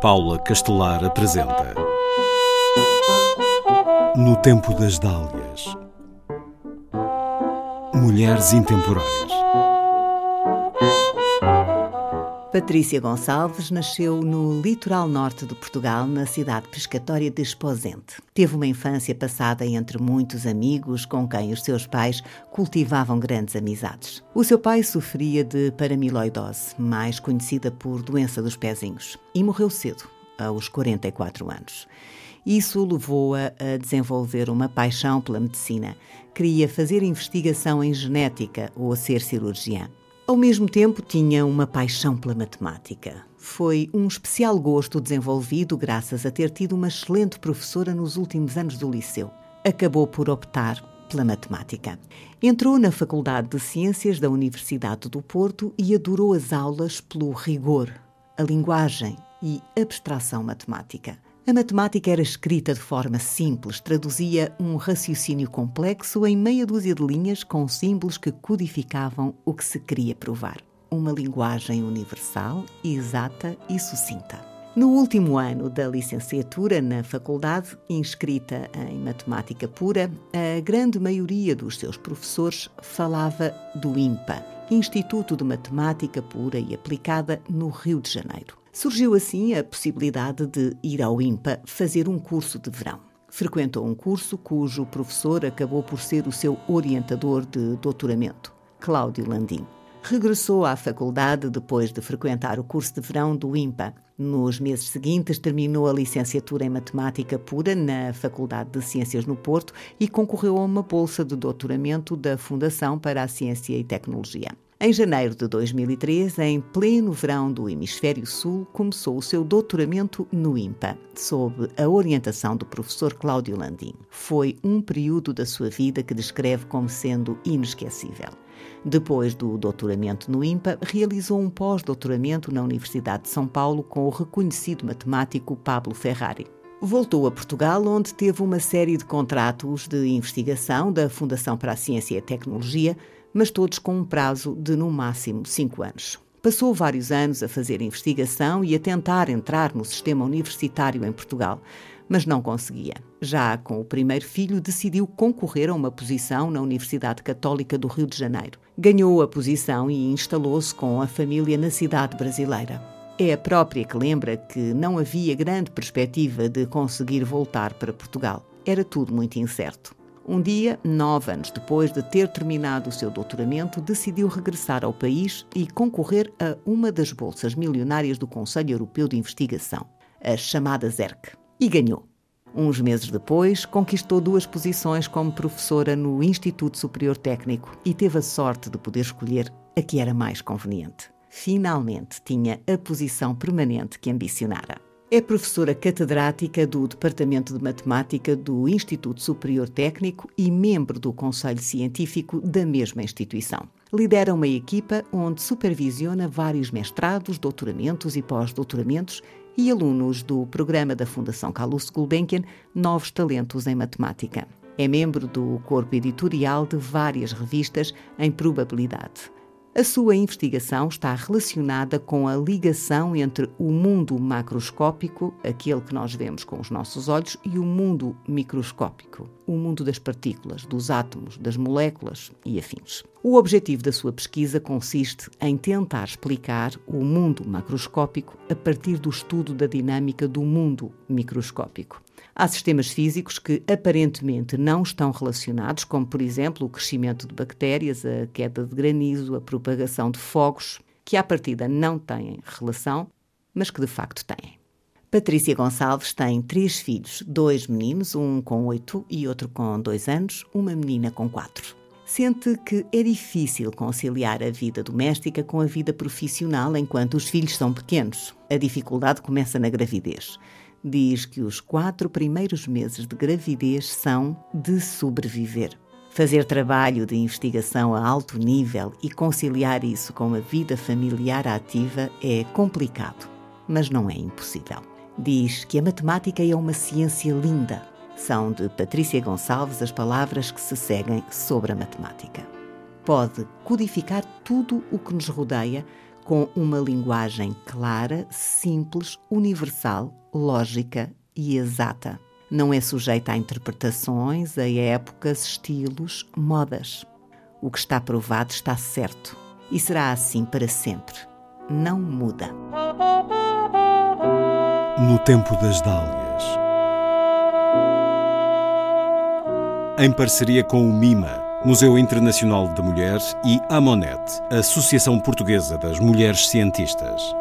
Paula Castelar apresenta. No Tempo das Dálias. Mulheres Intemporais Patrícia Gonçalves nasceu no litoral norte de Portugal, na cidade pescatória de Esposente. Teve uma infância passada entre muitos amigos com quem os seus pais cultivavam grandes amizades. O seu pai sofria de paramiloidose, mais conhecida por doença dos pezinhos, e morreu cedo, aos 44 anos. Isso levou-a a desenvolver uma paixão pela medicina. Queria fazer investigação em genética ou ser cirurgiã. Ao mesmo tempo, tinha uma paixão pela matemática. Foi um especial gosto desenvolvido graças a ter tido uma excelente professora nos últimos anos do liceu. Acabou por optar pela matemática. Entrou na Faculdade de Ciências da Universidade do Porto e adorou as aulas pelo rigor, a linguagem e abstração matemática. A matemática era escrita de forma simples, traduzia um raciocínio complexo em meia dúzia de linhas com símbolos que codificavam o que se queria provar. Uma linguagem universal, exata e sucinta. No último ano da licenciatura na faculdade, inscrita em matemática pura, a grande maioria dos seus professores falava do IMPA, Instituto de Matemática Pura e Aplicada, no Rio de Janeiro. Surgiu assim a possibilidade de ir ao IMPA fazer um curso de verão. Frequentou um curso cujo professor acabou por ser o seu orientador de doutoramento, Cláudio Landim. Regressou à faculdade depois de frequentar o curso de verão do IMPA. Nos meses seguintes, terminou a licenciatura em Matemática Pura na Faculdade de Ciências no Porto e concorreu a uma bolsa de doutoramento da Fundação para a Ciência e Tecnologia. Em janeiro de 2003, em pleno verão do Hemisfério Sul, começou o seu doutoramento no IMPA, sob a orientação do professor Cláudio Landim. Foi um período da sua vida que descreve como sendo inesquecível. Depois do doutoramento no IMPA, realizou um pós-doutoramento na Universidade de São Paulo com o reconhecido matemático Pablo Ferrari. Voltou a Portugal, onde teve uma série de contratos de investigação da Fundação para a Ciência e a Tecnologia, mas todos com um prazo de no máximo cinco anos. Passou vários anos a fazer investigação e a tentar entrar no sistema universitário em Portugal, mas não conseguia. Já com o primeiro filho, decidiu concorrer a uma posição na Universidade Católica do Rio de Janeiro. Ganhou a posição e instalou-se com a família na cidade brasileira. É a própria que lembra que não havia grande perspectiva de conseguir voltar para Portugal. Era tudo muito incerto. Um dia, nove anos depois de ter terminado o seu doutoramento, decidiu regressar ao país e concorrer a uma das bolsas milionárias do Conselho Europeu de Investigação, a chamada ZERC, e ganhou. Uns meses depois, conquistou duas posições como professora no Instituto Superior Técnico e teve a sorte de poder escolher a que era mais conveniente. Finalmente tinha a posição permanente que ambicionara. É professora catedrática do Departamento de Matemática do Instituto Superior Técnico e membro do Conselho Científico da mesma instituição. Lidera uma equipa onde supervisiona vários mestrados, doutoramentos e pós-doutoramentos e alunos do programa da Fundação Calouste Gulbenkian Novos Talentos em Matemática. É membro do corpo editorial de várias revistas em probabilidade. A sua investigação está relacionada com a ligação entre o mundo macroscópico, aquele que nós vemos com os nossos olhos, e o mundo microscópico, o mundo das partículas, dos átomos, das moléculas e afins. O objetivo da sua pesquisa consiste em tentar explicar o mundo macroscópico a partir do estudo da dinâmica do mundo microscópico. Há sistemas físicos que aparentemente não estão relacionados, como por exemplo o crescimento de bactérias, a queda de granizo, a propagação de fogos, que à partida não têm relação, mas que de facto têm. Patrícia Gonçalves tem três filhos, dois meninos, um com oito e outro com dois anos, uma menina com quatro. Sente que é difícil conciliar a vida doméstica com a vida profissional enquanto os filhos são pequenos. A dificuldade começa na gravidez diz que os quatro primeiros meses de gravidez são de sobreviver. Fazer trabalho de investigação a alto nível e conciliar isso com a vida familiar ativa é complicado, mas não é impossível. Diz que a matemática é uma ciência linda. São de Patrícia Gonçalves as palavras que se seguem sobre a matemática. Pode codificar tudo o que nos rodeia com uma linguagem clara, simples, universal, lógica e exata. Não é sujeita a interpretações, a épocas, estilos, modas. O que está provado está certo e será assim para sempre. Não muda. No tempo das dálias. Em parceria com o MIMA, Museu Internacional da Mulher, e a Monet, Associação Portuguesa das Mulheres Cientistas.